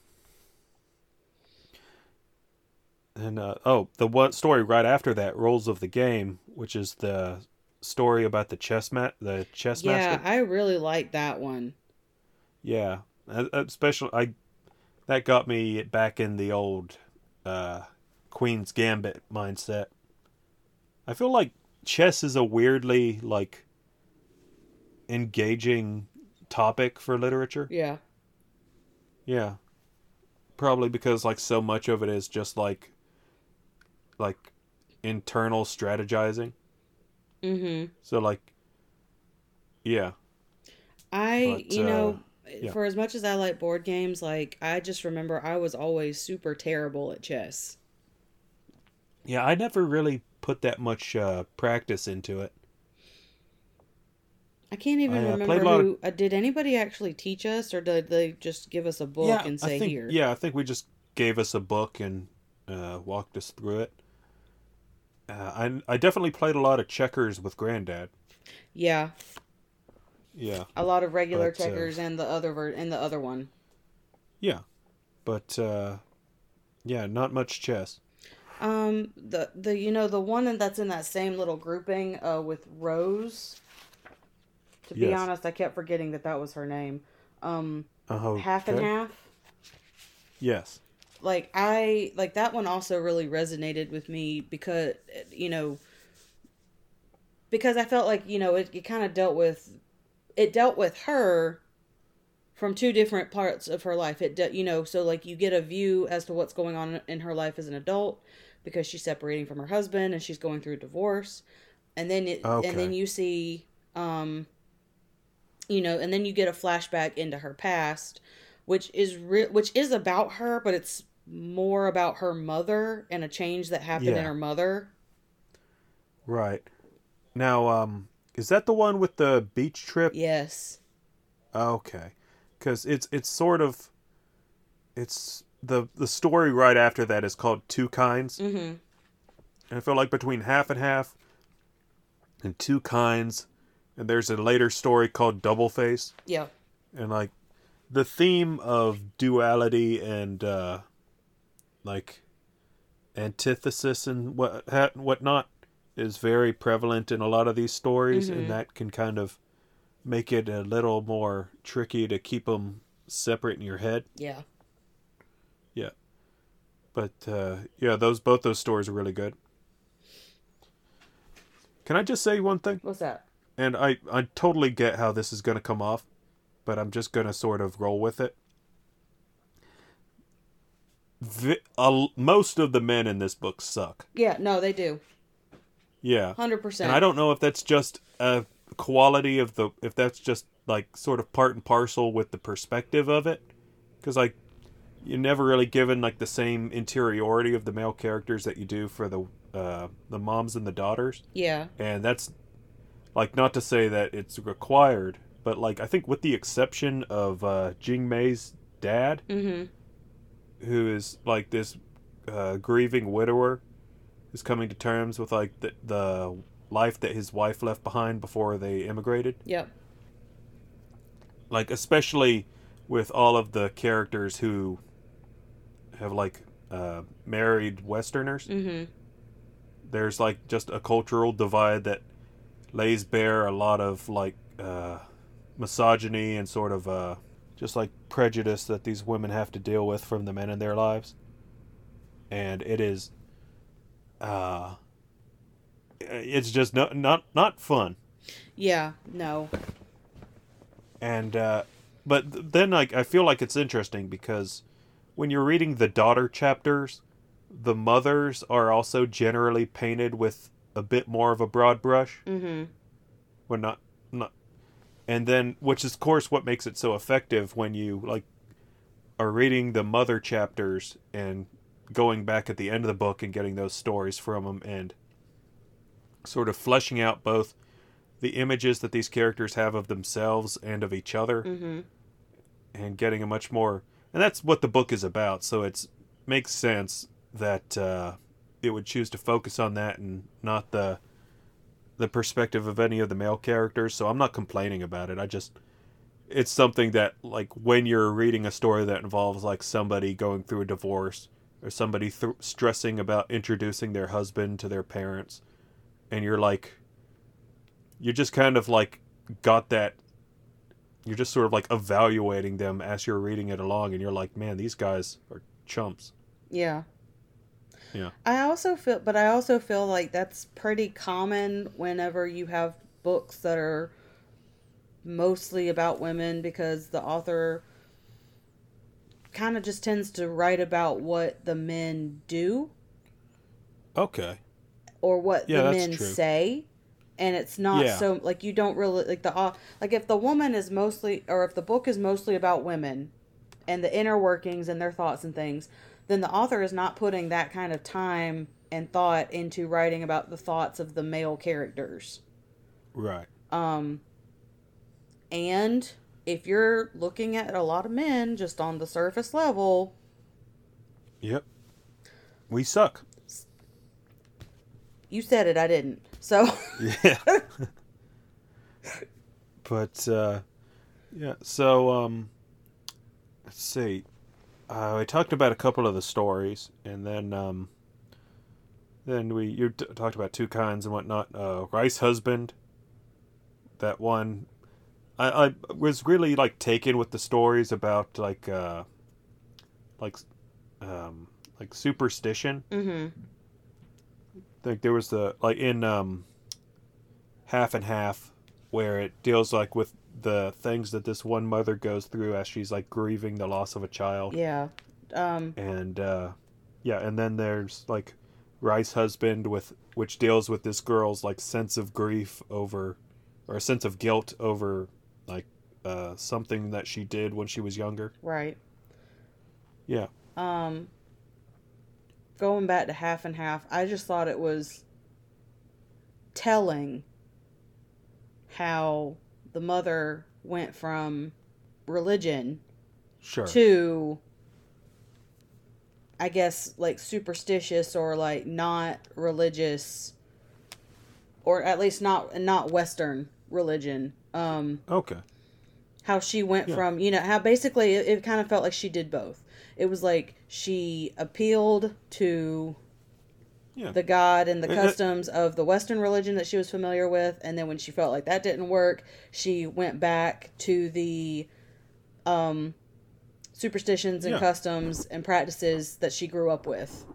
and uh oh the one story right after that rules of the game which is the story about the chess mat the chess Yeah, master I really like that one. yeah Uh, especially i that got me back in the old uh queen's gambit mindset. I feel like chess is a weirdly like engaging topic for literature. Yeah. yeah. Probably because like so much of it is just like like internal strategizing. Mm-hmm. so like yeah. I, But, you know, yeah. for as much as I like board games, like I just remember I was always super terrible at chess. yeah i never really put that much uh practice into it I can't even I, uh, remember a of- who. Uh, did anybody actually teach us, or did they just give us a book yeah and I say think, here? yeah i think we just gave us a book and uh walked us through it uh, I, I definitely played a lot of checkers with granddad Yeah, yeah a lot of regular But, uh, checkers and the other ver- and the other one. yeah but uh yeah not much chess Um, the the you know the one that's in that same little grouping uh with Rose. To be Yes. honest, I kept forgetting that that was her name. Um, oh half and half. yes Like I like that one also really resonated with me because you know because I felt like you know it, it kind of dealt with it dealt with her from two different parts of her life. It de- you know so like you get a view as to what's going on in her life as an adult because she's separating from her husband and she's going through a divorce, and then it Okay. and then you see um you know and then you get a flashback into her past which is re- which is about her but it's more about her mother and a change that happened in her mother Right. Now, um, is that the one with the beach trip? yes. Okay. Because it's it's sort of it's the the story right after that is called Two Kinds, mm-hmm. And I feel like between half and half and Two Kinds, and there's a later story called Double Face, yeah. And like the theme of duality and uh, like antithesis and what ha- whatnot is very prevalent in a lot of these stories, Mhm. and that can kind of make it a little more tricky to keep them separate in your head. Yeah. Yeah But uh, yeah, those both those stories are really good. Can I just say one thing? What's that? And I I totally get how this is going to come off, but I'm just going to sort of roll with it. The, uh, most of the men in this book suck. Yeah, no, they do. Yeah. Hundred percent. And I don't know if that's just a quality of the if that's just like sort of part and parcel with the perspective of it cuz like you're never really given like the same interiority of the male characters that you do for the uh the moms and the daughters Yeah. and that's like not to say that it's required but like I think with the exception of uh Jing Mei's dad Mm-hmm. who is like this uh, grieving widower who's coming to terms with like the, the life that his wife left behind before they immigrated Yep. like especially with all of the characters who have like uh, married westerners Mm-hmm. there's like just a cultural divide that lays bare a lot of like uh, misogyny and sort of uh, just like prejudice that these women have to deal with from the men in their lives and it is uh it's just no, not not fun Yeah. No. and uh but then like I feel like it's interesting because when you're reading the daughter chapters the mothers are also generally painted with a bit more of a broad brush Mm-hmm. when not not and then which is of course what makes it so effective when you like are reading the mother chapters and going back at the end of the book and getting those stories from them and sort of fleshing out both the images that these characters have of themselves and of each other Mm-hmm. and getting a much more and that's what the book is about. So it's makes sense that uh, it would choose to focus on that and not the the perspective of any of the male characters. So i'm not complaining about it. I just it's something that like when you're reading a story that involves like somebody going through a divorce or somebody th- stressing about introducing their husband to their parents and you're like you just kind of like got that you're just sort of like evaluating them as you're reading it along and you're like man these guys are chumps Yeah. Yeah. I also feel, but I also feel like that's pretty common whenever you have books that are mostly about women because the author kind of just tends to write about what the men do. Okay. Or what Yeah, the men true. say. And it's not Yeah. so like you don't really like the au- like if the woman is mostly or if the book is mostly about women and the inner workings and their thoughts and things then the author is not putting that kind of time and thought into writing about the thoughts of the male characters. Right. Um and if you're looking at a lot of men just on the surface level yep. We suck. You said it i didn't. So yeah. But uh yeah so um let's see. Uh, I talked about a couple of the stories, and then um, then we you t- talked about two kinds and whatnot. Uh, Rice husband, that one, I, I was really like taken with the stories about like uh, like um, like superstition. mhm like there was the like in um half and half where it deals like with the things that this one mother goes through as she's like grieving the loss of a child. Yeah. Um. And uh yeah and then there's like rice husband with which deals with this girl's like sense of grief over or a sense of guilt over uh something that she did when she was younger. Right. Yeah. Um going back to half and half i just thought it was telling how the mother went from religion sure. to i guess like superstitious or like not religious or at least not not western religion. Um okay how she went Yeah. from you know how basically it, it kind of felt like she did both it was like she appealed to yeah the god and the customs of the western religion that she was familiar with and then when she felt like that didn't work she went back to the um superstitions and Yeah. customs and practices that she grew up with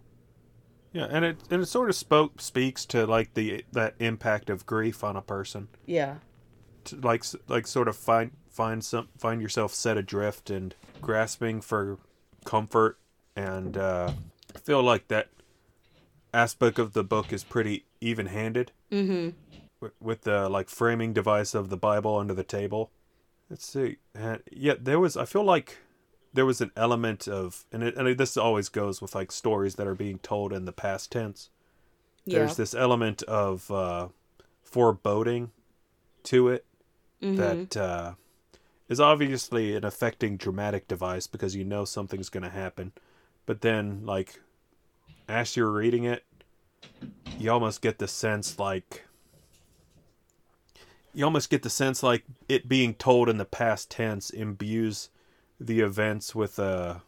Yeah, and it and it sort of spoke speaks to like the that impact of grief on a person. Yeah. To like like sort of find find some find yourself set adrift and grasping for comfort and uh I feel like that aspect of the book is pretty even-handed Mm-hmm. with, with the like framing device of the Bible under the table. Let's see. And yeah, there was I feel like there was an element of and it, and this always goes with like stories that are being told in the past tense Yeah. there's this element of uh, foreboding to it Mhm. that uh, is obviously an affecting dramatic device because you know something's going to happen. But then, like, as you're reading it, you almost get the sense like. You almost get the sense like it being told in the past tense imbues the events with a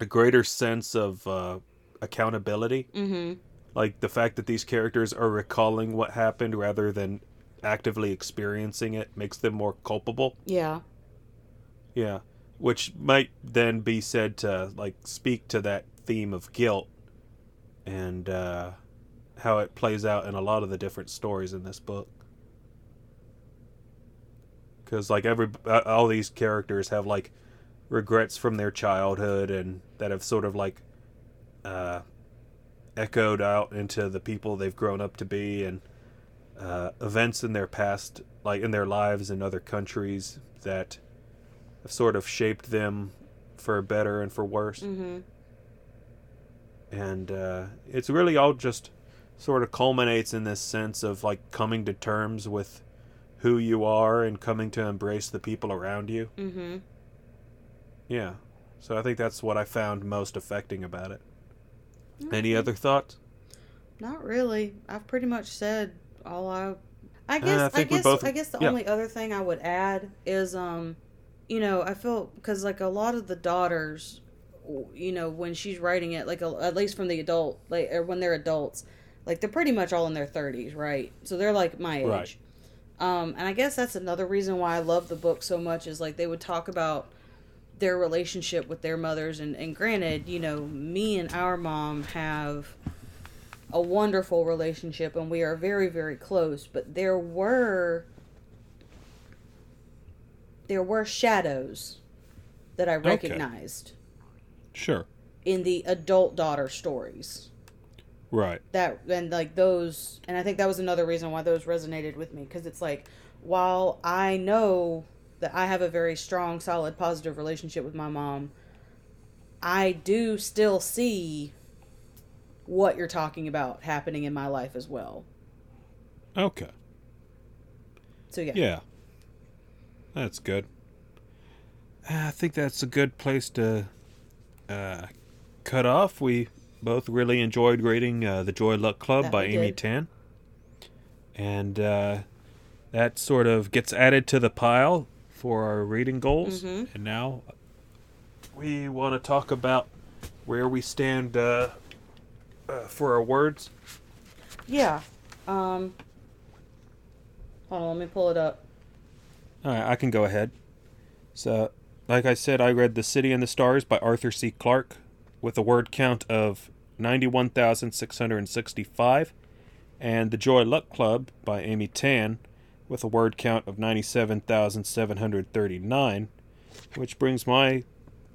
a greater sense of uh, accountability Mm-hmm. like the fact that these characters are recalling what happened rather than actively experiencing it makes them more culpable. Yeah. yeah. Which might then be said to like speak to that theme of guilt and uh how it plays out in a lot of the different stories in this book. Because like every all these characters have like regrets from their childhood and that have sort of like uh echoed out into the people they've grown up to be and uh, events in their past, like in their lives in other countries, that have sort of shaped them for better and for worse. Mm-hmm. And uh, it's really all just sort of culminates in this sense of like coming to terms with who you are and coming to embrace the people around you. Mm-hmm. Yeah. So I think that's what I found most affecting about it. Any other thoughts? Not really. I've pretty much said all I. I Uh, guess. I I, guess. both- I guess the yeah. only other thing I would add is, um, you know, I feel because like a lot of the daughters, you know, when she's writing it, like a, at least from the adult, like or when they're adults, like they're pretty much all in their thirties, right? So they're like my age. Right. Um, and I guess that's another reason why I love the book so much is like they would talk about their relationship with their mothers and, and granted, you know, me and our mom have a wonderful relationship and we are very, very close, but there were there were shadows that I recognized Sure. in the adult daughter stories Right. that and like those and i think that was another reason why those resonated with me because it's like while i know that i have a very strong solid positive relationship with my mom i do still see what you're talking about happening in my life as well Okay. so yeah, Yeah. That's good. I think that's a good place to uh, cut off. We both really enjoyed reading uh, The Joy Luck Club That by Amy did. Tan. And uh, that sort of gets added to the pile for our reading goals. Mhm. And now we want to talk about where we stand uh, for our words. yeah. um hold on let me pull it up All right, I can go ahead. So, like I said, I read The City and the Stars by Arthur C. Clarke with a word count of 91,665, and The Joy Luck Club by Amy Tan with a word count of 97,739, which brings my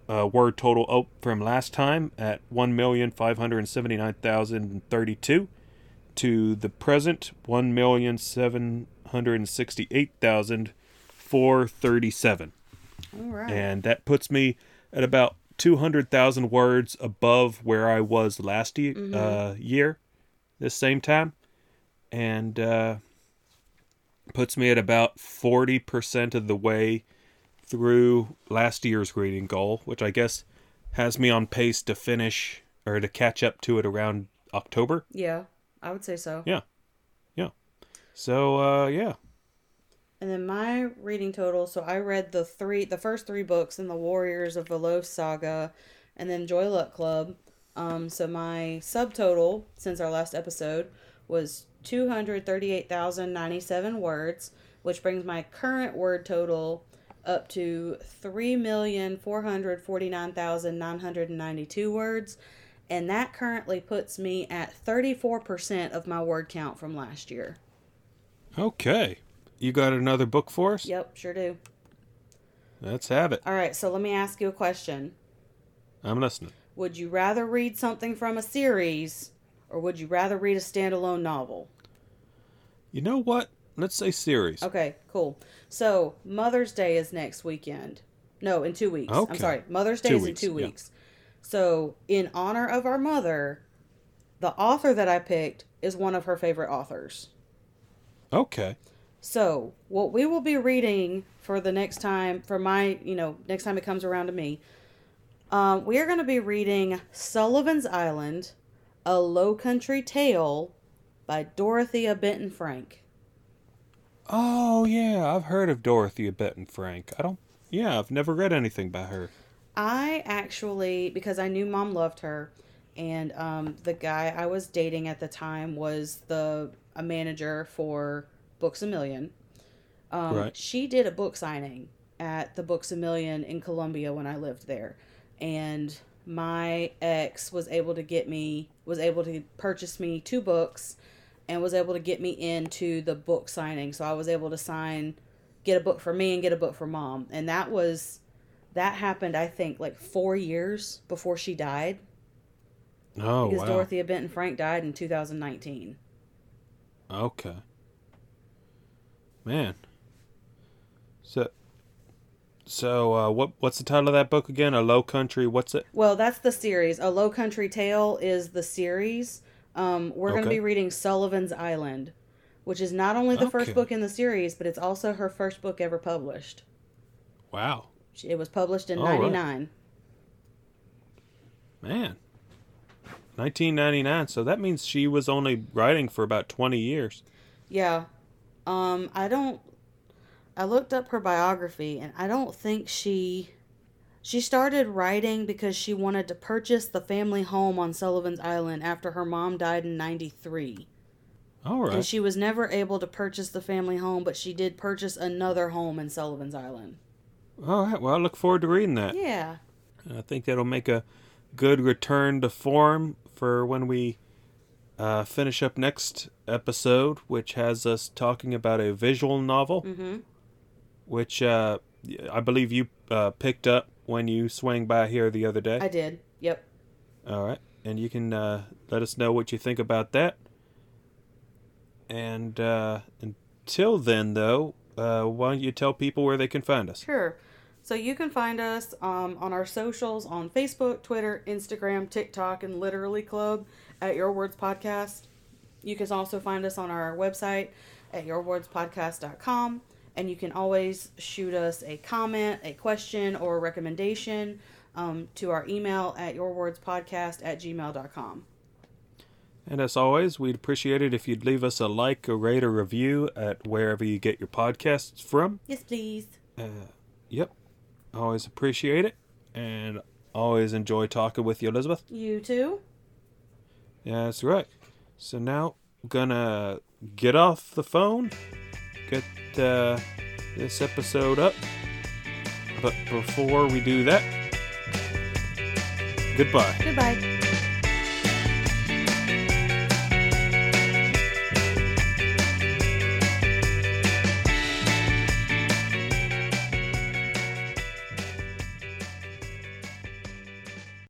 uh, word total up from last time at 1,579,032 to the present 1,768,437. all right And that puts me at about 200,000 words above where I was last ye- uh, year, this same time. And uh, puts me at about 40% of the way through last year's reading goal, which I guess has me on pace to finish or to catch up to it around October. yeah i would say so Yeah. Yeah. So, uh, yeah. And then my reading total, so I read the three the first three books in the Warriors of Velos saga and then Joy Luck Club. Um so my subtotal since our last episode was 238,097 words, which brings my current word total up to 3,449,992 words. And that currently puts me at 34% of my word count from last year. Okay. You got another book for us? Yep, sure do. Let's have it. All right, so let me ask you a question. I'm listening. Would you rather read something from a series or would you rather read a standalone novel? You know what? Let's say series. Okay, cool. So, Mother's Day is next weekend. No, in two weeks. I'm sorry. Mother's Day Two is weeks, in two yeah. weeks. So, in honor of our mother, the author that I picked is one of her favorite authors. Okay. So, what we will be reading for the next time, for my, you know, next time it comes around to me, um, we are going to be reading Sullivan's Island, A Low Country Tale by Dorothea Benton Frank. Oh yeah, I've heard of Dorothea Benton Frank. I don't. Yeah, I've never read anything by her. I actually, because I knew mom loved her, and um, the guy I was dating at the time was the a manager for Books a Million. Um, Right. She did a book signing at the Books a Million in Columbia when I lived there, and my ex was able to get me was able to purchase me two books, and was able to get me into the book signing. So I was able to sign, get a book for me and get a book for mom, and that was that happened i think like four years before she died Oh because wow. dorothea benton frank died in 2019 Okay. Man. So. So uh, what what's the title of that book again? A Low Country. What's it? well that's the series a low country tale is the series um, we're going to be reading sullivan's island which is not only the first book in the series but it's also her first book ever published Wow. It was published in All right. 99 Man. 1999. So that means she was only writing for about 20 years. Yeah. Um I don't I looked up her biography and I don't think she she started writing because she wanted to purchase the family home on Sullivan's Island after her mom died in 93. All right. And she was never able to purchase the family home, but she did purchase another home in Sullivan's Island. All right. Well, I look forward to reading that. Yeah. I think that'll make a good return to form for when we uh, finish up next episode, which has us talking about a visual novel, Mhm. which uh, I believe you uh, picked up when you swang by here the other day. I did. Yep. All right, and you can uh, let us know what you think about that. And uh, until then, though, uh, why don't you tell people where they can find us? Sure. So you can find us um, on our socials on Facebook, Twitter, Instagram, TikTok, and Literally Club at Your Words Podcast. You can also find us on our website at yourwordspodcast.com. And you can always shoot us a comment, a question, or a recommendation um, to our email at yourwordspodcast at gmail.com. And as always, we'd appreciate it if you'd leave us a like, a rate, a review at wherever you get your podcasts from. Yes, please. Uh, yep, always appreciate it, and always enjoy talking with you, Elizabeth. You too? Yeah, that's right. So now, gonna get off the phone, get uh, this episode up. But before we do that, goodbye. Goodbye.